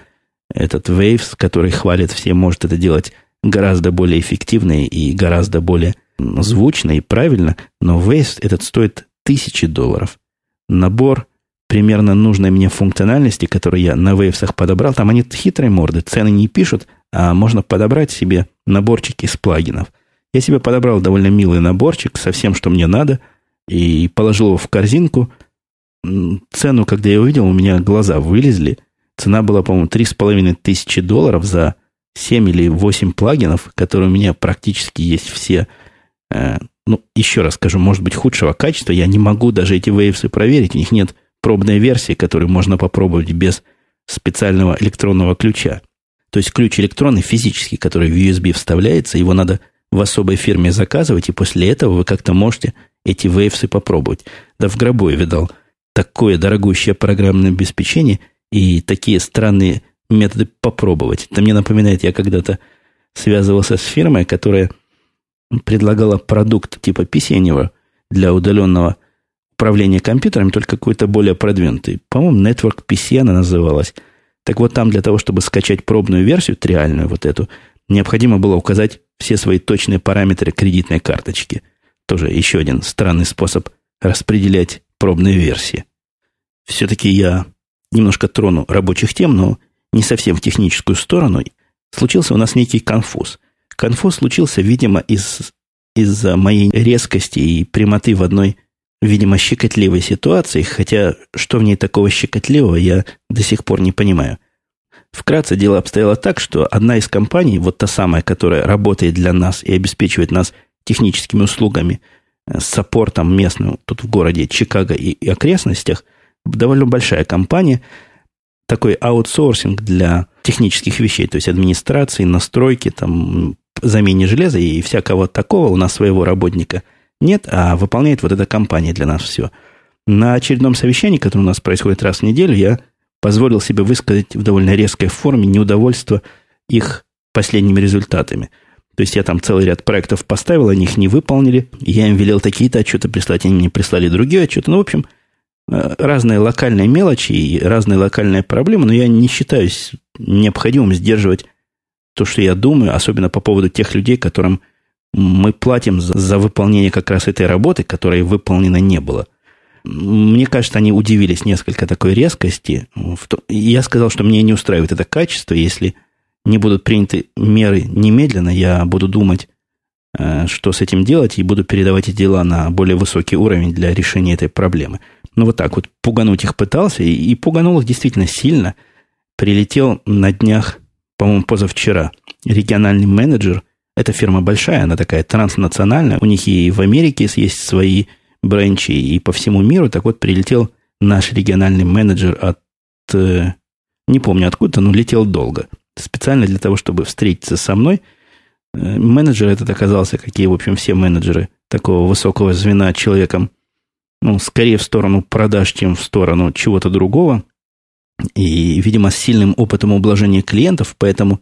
этот Waves, который хвалит все, может это делать гораздо более эффективно и гораздо более звучно и правильно, но Waves этот стоит тысячи долларов. Набор примерно нужной мне функциональности, которую я на Waves подобрал, там они хитрые морды, цены не пишут, а можно подобрать себе наборчик из плагинов. Я себе подобрал довольно милый наборчик со всем, что мне надо, и положил его в корзинку. Цену, когда я увидел, у меня глаза вылезли. Цена была, по-моему, три с половиной тысячи долларов за 7 или 8 плагинов, которые у меня практически есть все. Э, ну, еще раз скажу, может быть, худшего качества. Я не могу даже эти вейвсы проверить. У них нет пробной версии, которую можно попробовать без специального электронного ключа. То есть ключ электронный физический, который в USB вставляется, его надо в особой фирме заказывать, и после этого вы как-то можете эти вейвсы попробовать. Да в гробу я видал такое дорогущее программное обеспечение и такие странные методы попробовать. Это мне напоминает, я когда-то связывался с фирмой, которая предлагала продукт типа писенева для удаленного управления компьютерами, только какой-то более продвинутый. По-моему, Network PC она называлась – так вот там для того, чтобы скачать пробную версию, триальную вот эту, необходимо было указать все свои точные параметры кредитной карточки. Тоже еще один странный способ распределять пробные версии. Все-таки я немножко трону рабочих тем, но не совсем в техническую сторону. Случился у нас некий конфуз. Конфуз случился, видимо, из, из-за моей резкости и прямоты в одной видимо, щекотливой ситуации, хотя что в ней такого щекотливого, я до сих пор не понимаю. Вкратце дело обстояло так, что одна из компаний, вот та самая, которая работает для нас и обеспечивает нас техническими услугами, э, с саппортом местным тут в городе Чикаго и, и окрестностях, довольно большая компания, такой аутсорсинг для технических вещей, то есть администрации, настройки, там, замене железа и всякого такого у нас своего работника – нет, а выполняет вот эта компания для нас все. На очередном совещании, которое у нас происходит раз в неделю, я позволил себе высказать в довольно резкой форме неудовольство их последними результатами. То есть я там целый ряд проектов поставил, они их не выполнили. Я им велел такие-то отчеты прислать, они мне прислали другие отчеты. Ну, в общем, э, разные локальные мелочи и разные локальные проблемы, но я не считаюсь необходимым сдерживать то, что я думаю, особенно по поводу тех людей, которым мы платим за, за выполнение как раз этой работы, которой выполнено не было. Мне кажется, они удивились несколько такой резкости. Я сказал, что мне не устраивает это качество, если не будут приняты меры немедленно, я буду думать, э, что с этим делать, и буду передавать эти дела на более высокий уровень для решения этой проблемы. Ну, вот так вот пугануть их пытался, и, пуганул их действительно сильно. Прилетел на днях, по-моему, позавчера, региональный менеджер. Эта фирма большая, она такая транснациональная. У них и в Америке есть свои бренчи, и по всему миру. Так вот, прилетел наш региональный менеджер от... Э, не помню откуда, но летел долго специально для того, чтобы встретиться со мной. Э, менеджер этот оказался, какие, в общем, все менеджеры такого высокого звена человеком, ну, скорее в сторону продаж, чем в сторону чего-то другого. И, видимо, с сильным опытом ублажения клиентов, поэтому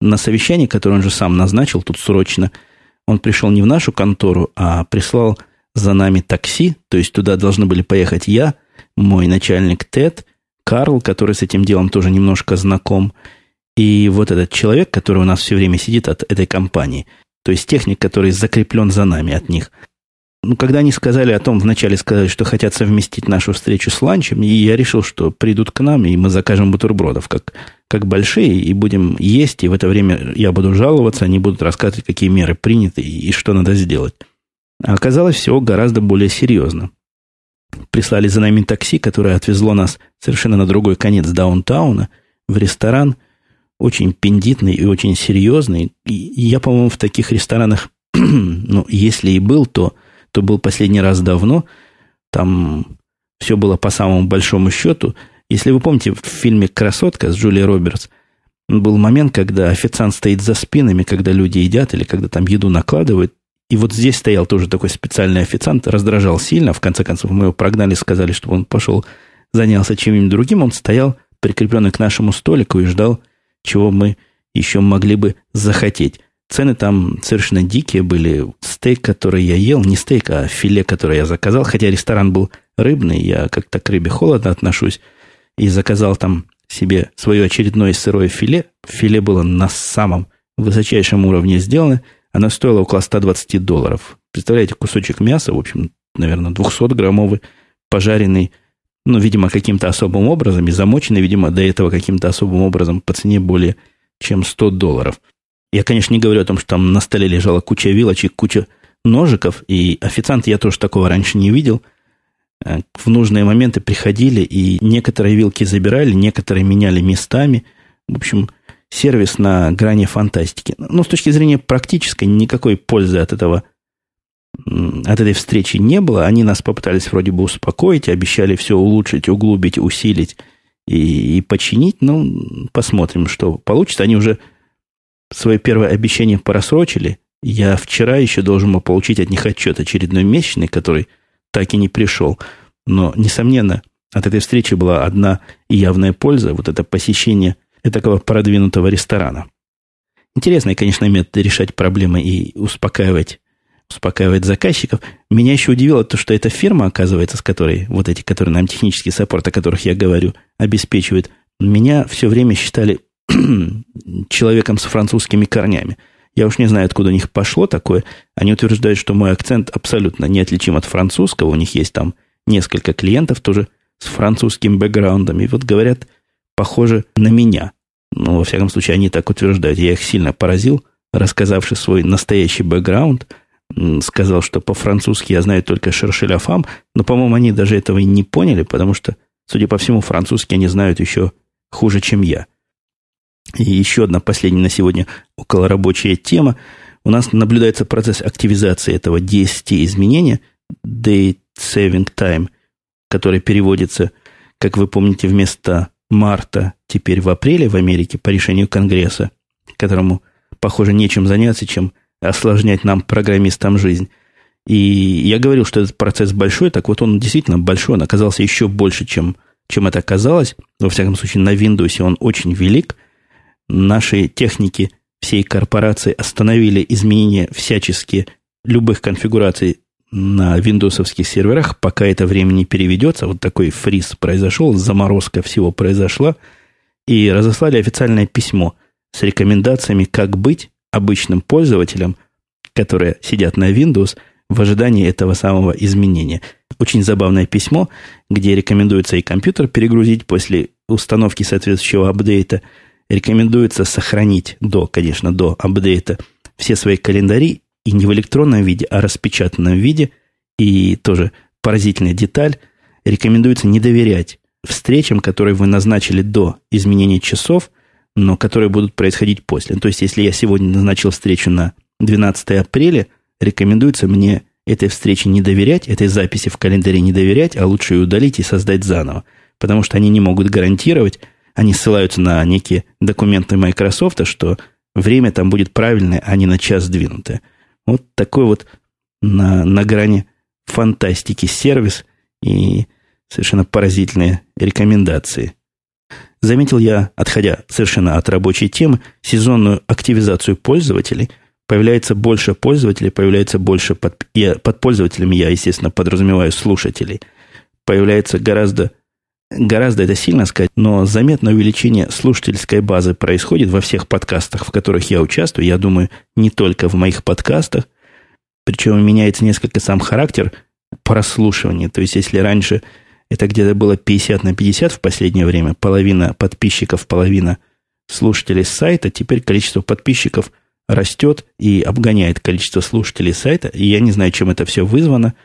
на совещание, которое он же сам назначил тут срочно, он пришел не в нашу контору, а прислал за нами такси, то есть туда должны были поехать я, мой начальник Тед, Карл, который с этим делом тоже немножко знаком, и вот этот человек, который у нас все время сидит от этой компании, то есть техник, который закреплен за нами от них. Ну, когда они сказали о том, вначале сказали, что хотят совместить нашу встречу с ланчем, и я решил, что придут к нам, и мы закажем бутербродов, как, как большие, и будем есть, и в это время я буду жаловаться, они будут рассказывать, какие меры приняты и, и что надо сделать. Оказалось все гораздо более серьезно. Прислали за нами такси, которое отвезло нас совершенно на другой конец даунтауна, в ресторан – очень пендитный и очень серьезный. И я, по-моему, в таких ресторанах, [CLEARS THROAT] ну, если и был, то, то был последний раз давно. Там все было по самому большому счету. Если вы помните, в фильме «Красотка» с Джулией Робертс был момент, когда официант стоит за спинами, когда люди едят или когда там еду накладывают. И вот здесь стоял тоже такой специальный официант, раздражал сильно. В конце концов, мы его прогнали, сказали, чтобы он пошел, занялся чем-нибудь другим. Он стоял, прикрепленный к нашему столику, и ждал, чего мы еще могли бы захотеть. Цены там совершенно дикие были. Стейк, который я ел, не стейк, а филе, которое я заказал, хотя ресторан был рыбный, я как-то к рыбе холодно отношусь, и заказал там себе свое очередное сырое филе. Филе было на самом высочайшем уровне сделано. Оно стоило около 120 долларов. Представляете, кусочек мяса, в общем, наверное, 200-граммовый, пожаренный ну, видимо, каким-то особым образом, и замочены, видимо, до этого каким-то особым образом по цене более чем 100 долларов. Я, конечно, не говорю о том, что там на столе лежала куча вилочек, куча ножиков, и официант я тоже такого раньше не видел. Э, в нужные моменты приходили, и некоторые вилки забирали, некоторые меняли местами. В общем, сервис на грани фантастики. Но ну, с точки зрения практической, никакой пользы от этого от этой встречи не было. Они нас попытались вроде бы успокоить, обещали все улучшить, углубить, усилить и, и починить. Ну, посмотрим, что получится. Они уже свое первое обещание просрочили. Я вчера еще должен был получить от них отчет очередной месячный, который так и не пришел. Но, несомненно, от этой встречи была одна явная польза. Вот это посещение такого продвинутого ресторана. Интересный, конечно, метод решать проблемы и успокаивать успокаивает заказчиков. Меня еще удивило то, что эта фирма, оказывается, с которой, вот эти, которые нам технический саппорт, о которых я говорю, обеспечивают, меня все время считали [CLEARS THROAT] человеком с французскими корнями. Я уж не знаю, откуда у них пошло такое. Они утверждают, что мой акцент абсолютно неотличим от французского. У них есть там несколько клиентов тоже с французским бэкграундом. И вот говорят, похоже на меня. Ну, во всяком случае, они так утверждают. Я их сильно поразил, рассказавший свой настоящий бэкграунд – сказал, что по-французски я знаю только «шершеля фам», но, по-моему, они даже этого и не поняли, потому что, судя по всему, французский они знают еще хуже, чем я. И еще одна последняя на сегодня околорабочая тема. У нас наблюдается процесс активизации этого DST изменения, Date Saving Time, который переводится, как вы помните, вместо марта теперь в апреле в Америке по решению Конгресса, которому, похоже, нечем заняться, чем осложнять нам, программистам, жизнь. И я говорил, что этот процесс большой, так вот он действительно большой, он оказался еще больше, чем, чем это оказалось. Во всяком случае, на Windows он очень велик. Наши техники всей корпорации остановили изменения всяческие любых конфигураций на виндовсовских серверах, пока это время не переведется. Вот такой фриз произошел, заморозка всего произошла. И разослали официальное письмо с рекомендациями, как быть, обычным пользователям, которые сидят на Windows в ожидании этого самого изменения. Очень забавное письмо, где рекомендуется и компьютер перегрузить после установки соответствующего апдейта, рекомендуется сохранить до, конечно, до апдейта все свои календари и не в электронном виде, а распечатанном виде. И тоже поразительная деталь. Рекомендуется не доверять встречам, которые вы назначили до изменения часов, но которые будут происходить после. То есть, если я сегодня назначил встречу на 12 апреля, рекомендуется мне этой встрече не доверять, этой записи в календаре не доверять, а лучше ее удалить и создать заново. Потому что они не могут гарантировать, они ссылаются на некие документы Microsoft, что время там будет правильное, а не на час сдвинутое. Вот такой вот на, на грани фантастики сервис и совершенно поразительные рекомендации. Заметил я, отходя совершенно от рабочей темы, сезонную активизацию пользователей. Появляется больше пользователей, появляется больше под, и под пользователями я, естественно, подразумеваю слушателей. Появляется гораздо гораздо это сильно сказать, но заметное увеличение слушательской базы происходит во всех подкастах, в которых я участвую. Я думаю, не только в моих подкастах. Причем меняется несколько сам характер прослушивания. То есть, если раньше это где-то было 50 на 50 в последнее время, половина подписчиков, половина слушателей сайта, теперь количество подписчиков растет и обгоняет количество слушателей сайта. И я не знаю, чем это все вызвано –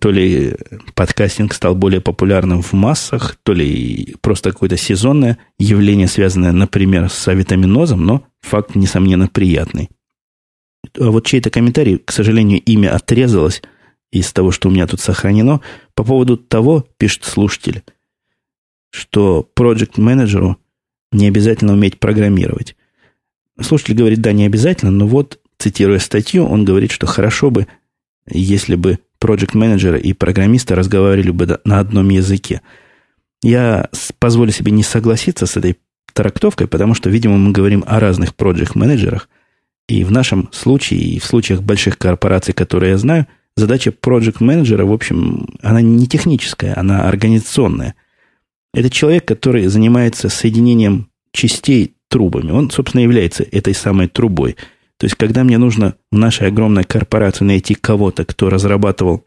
то ли подкастинг стал более популярным в массах, то ли просто какое-то сезонное явление, связанное, например, с авитаминозом, но факт, несомненно, приятный. А вот чей-то комментарий, к сожалению, имя отрезалось из того, что у меня тут сохранено, по поводу того, пишет слушатель, что проект менеджеру не обязательно уметь программировать. Слушатель говорит, да, не обязательно, но вот, цитируя статью, он говорит, что хорошо бы, если бы проект-менеджеры и программисты разговаривали бы на одном языке. Я позволю себе не согласиться с этой трактовкой, потому что, видимо, мы говорим о разных проект-менеджерах. И в нашем случае, и в случаях больших корпораций, которые я знаю, задача проект-менеджера, в общем, она не техническая, она организационная. Это человек, который занимается соединением частей трубами. Он, собственно, является этой самой трубой – то есть, когда мне нужно в нашей огромной корпорации найти кого-то, кто разрабатывал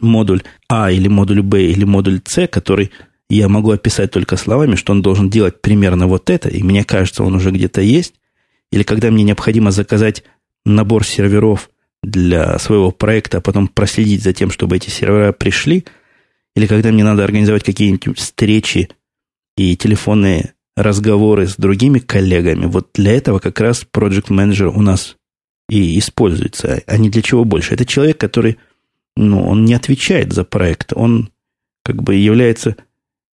модуль А или модуль Б или модуль С, который я могу описать только словами, что он должен делать примерно вот это, и мне кажется, он уже где-то есть, или когда мне необходимо заказать набор серверов для своего проекта, а потом проследить за тем, чтобы эти сервера пришли, или когда мне надо организовать какие-нибудь встречи и телефонные разговоры с другими коллегами. Вот для этого как раз Project Manager у нас и используется, а не для чего больше. Это человек, который, ну, он не отвечает за проект, он как бы является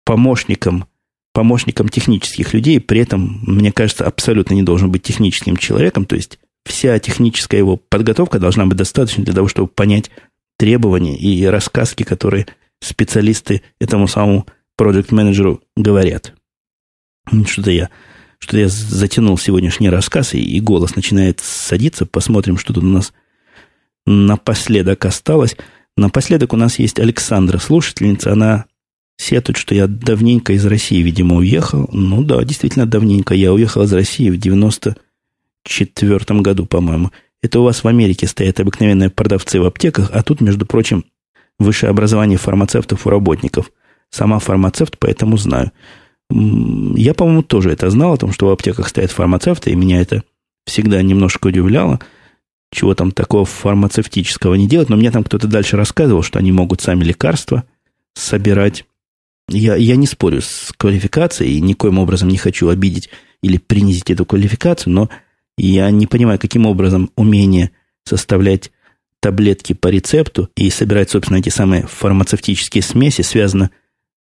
помощником, помощником технических людей, при этом, мне кажется, абсолютно не должен быть техническим человеком, то есть вся техническая его подготовка должна быть достаточно для того, чтобы понять требования и рассказки, которые специалисты этому самому проект менеджеру говорят. Что-то я, что я затянул сегодняшний рассказ, и, голос начинает садиться. Посмотрим, что тут у нас напоследок осталось. Напоследок у нас есть Александра, слушательница. Она сетует, что я давненько из России, видимо, уехал. Ну да, действительно давненько. Я уехал из России в 94 году, по-моему. Это у вас в Америке стоят обыкновенные продавцы в аптеках, а тут, между прочим, высшее образование фармацевтов у работников. Сама фармацевт, поэтому знаю. Я, по-моему, тоже это знал, о том, что в аптеках стоят фармацевты, и меня это всегда немножко удивляло, чего там такого фармацевтического не делать. Но мне там кто-то дальше рассказывал, что они могут сами лекарства собирать. Я, я не спорю с квалификацией, и никоим образом не хочу обидеть или принизить эту квалификацию, но я не понимаю, каким образом умение составлять таблетки по рецепту и собирать, собственно, эти самые фармацевтические смеси связано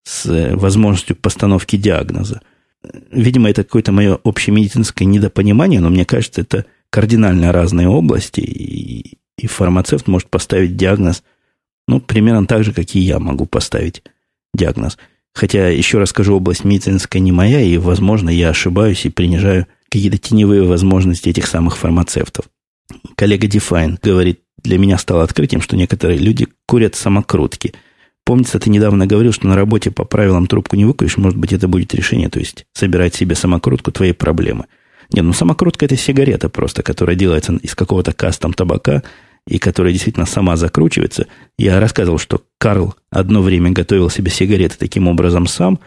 с э, возможностью постановки диагноза. Видимо, это какое-то мое общемедицинское недопонимание, но мне кажется, это кардинально разные области, и, и фармацевт может поставить диагноз, ну, примерно так же, как и я могу поставить диагноз. Хотя, еще раз скажу, область медицинская не моя, и, возможно, я ошибаюсь и принижаю какие-то теневые возможности этих самых фармацевтов. Коллега Define говорит, для меня стало открытием, что некоторые люди курят самокрутки – Помнится, ты недавно говорил, что на работе по правилам трубку не выкуришь, может быть, это будет решение, то есть собирать себе самокрутку твоей проблемы. Нет, ну самокрутка это сигарета просто, которая делается из какого-то кастом табака и которая действительно сама закручивается. Я рассказывал, что Карл одно время готовил себе сигареты таким образом сам,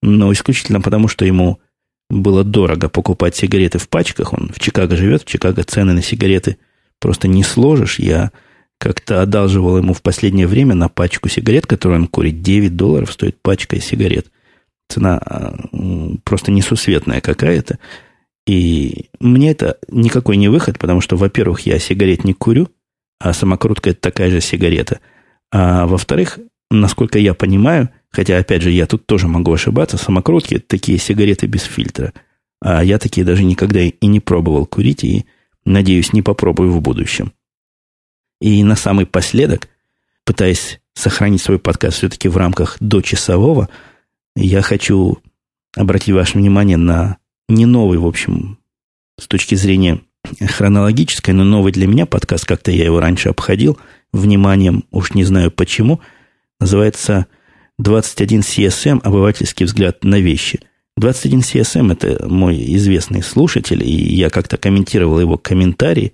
но исключительно потому, что ему было дорого покупать сигареты в пачках. Он в Чикаго живет, в Чикаго цены на сигареты просто не сложишь. Я как-то одалживал ему в последнее время на пачку сигарет, которую он курит. 9 долларов стоит пачка сигарет. Цена а, просто несусветная какая-то. И мне это никакой не выход, потому что, во-первых, я сигарет не курю, а самокрутка это такая же сигарета. А во-вторых, насколько я понимаю, хотя, опять же, я тут тоже могу ошибаться, самокрутки это такие сигареты без фильтра. А я такие даже никогда и не пробовал курить, и, надеюсь, не попробую в будущем. И на самый последок, пытаясь сохранить свой подкаст все-таки в рамках дочасового, я хочу обратить ваше внимание на не новый, в общем, с точки зрения хронологической, но новый для меня подкаст, как-то я его раньше обходил вниманием, уж не знаю почему, называется 21 CSM «Обывательский взгляд на вещи». 21 CSM – это мой известный слушатель, и я как-то комментировал его комментарии,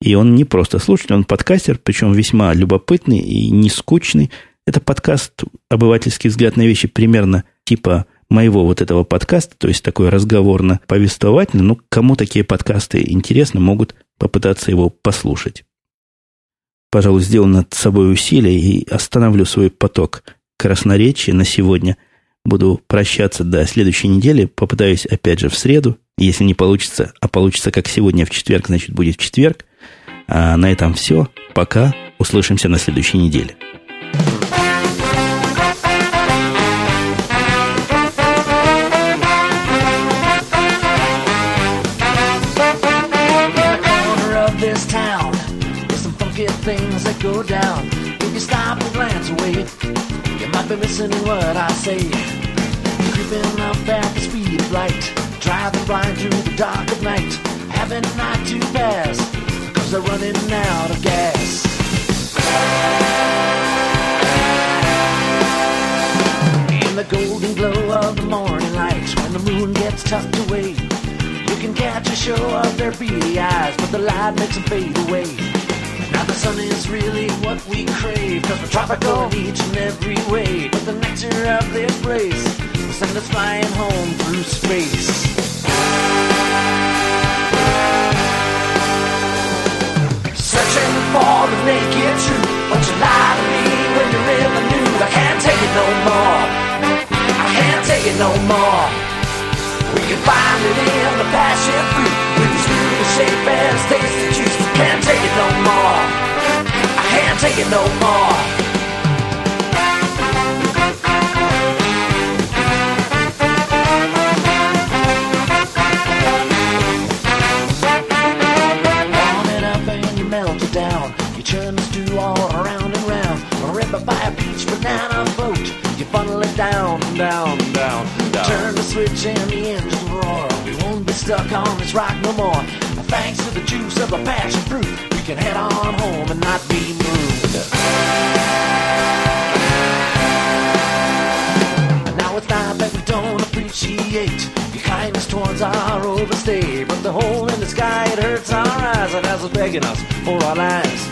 и он не просто слушатель, он подкастер, причем весьма любопытный и не скучный. Это подкаст «Обывательский взгляд на вещи» примерно типа моего вот этого подкаста, то есть такой разговорно-повествовательный, ну, кому такие подкасты интересны, могут попытаться его послушать. Пожалуй, сделаю над собой усилие и остановлю свой поток красноречия на сегодня. Буду прощаться до следующей недели, попытаюсь опять же в среду. Если не получится, а получится как сегодня в четверг, значит будет в четверг. А на этом все. Пока. Услышимся на следующей неделе. things that go down. If you stop and glance away, you might be missing what I say. Creeping up at the speed of light, driving blind through the dark of night, having a night to pass, they're running out of gas. In the golden glow of the morning light, when the moon gets tucked away, you can catch a show of their beady eyes, but the light makes them fade away. Now the sun is really what we crave, cause we're tropical in each and every way. But the nectar of this place will send us flying home through space. No more. We can find it in the passion fruit. Screw the shape and taste the juice. Can't take it no more. I can't take it no more. Down. You churn the around and round. By a peach banana boat. You funnel it down, down. Turn switch and the engine roar. We won't be stuck on this rock no more. Thanks to the juice of the passion fruit, we can head on home and not be moved. Now it's not that we don't appreciate your kindness towards our overstay, but the hole in the sky it hurts our eyes and has us begging us for our lives.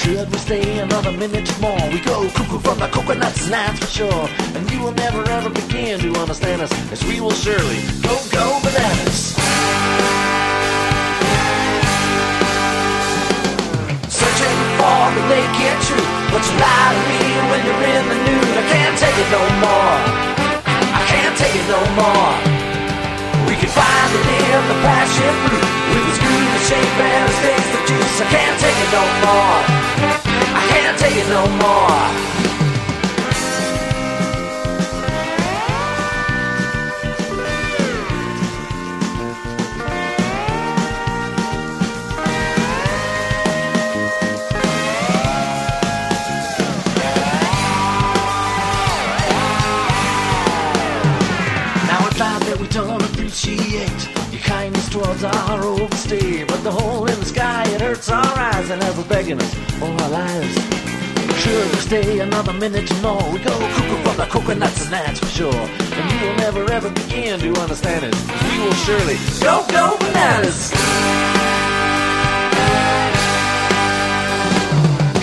Should we stay another minute more? We go cuckoo from the coconuts, that's for sure. And you will never ever begin to understand us, as we will surely go go bananas. Searching for the naked truth, but you lie to me when you're in the nude. I can't take it no more. I can't take it no more. We can find it in the passion fruit. With its green the shape and its taste of juice. I can't take it no more. I can't take it no more. Eyes and us begging us for our lives. Should we stay another minute more? We go cuckoo from the coconuts, and that's for sure. And you will never ever begin to understand it. We will surely go, go bananas.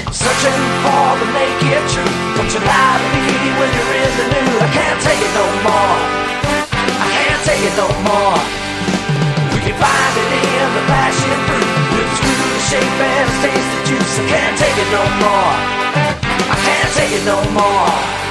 Searching for the naked truth. Don't you lie to me when you're in the nude. I can't take it no more. I can't take it no more. We can find it in the passion fruit. The shape and taste of juice. I can't take it no more. I can't take it no more.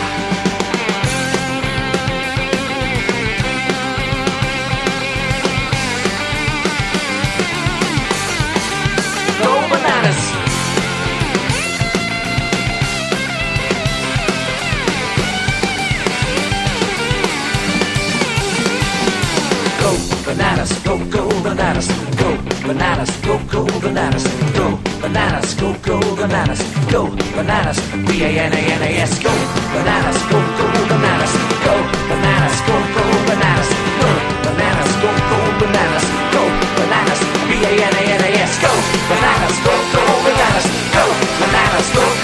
bananas, go, go, bananas, go, bananas, go, go, bananas, go, bananas, B-A-N-A-N-A-S, go, bananas, go, go, bananas, go, bananas, go, go, bananas, go, bananas, go, go, bananas, go, bananas, B-A-N-A-N-A-S, go, bananas, go, go, bananas, go, bananas, go,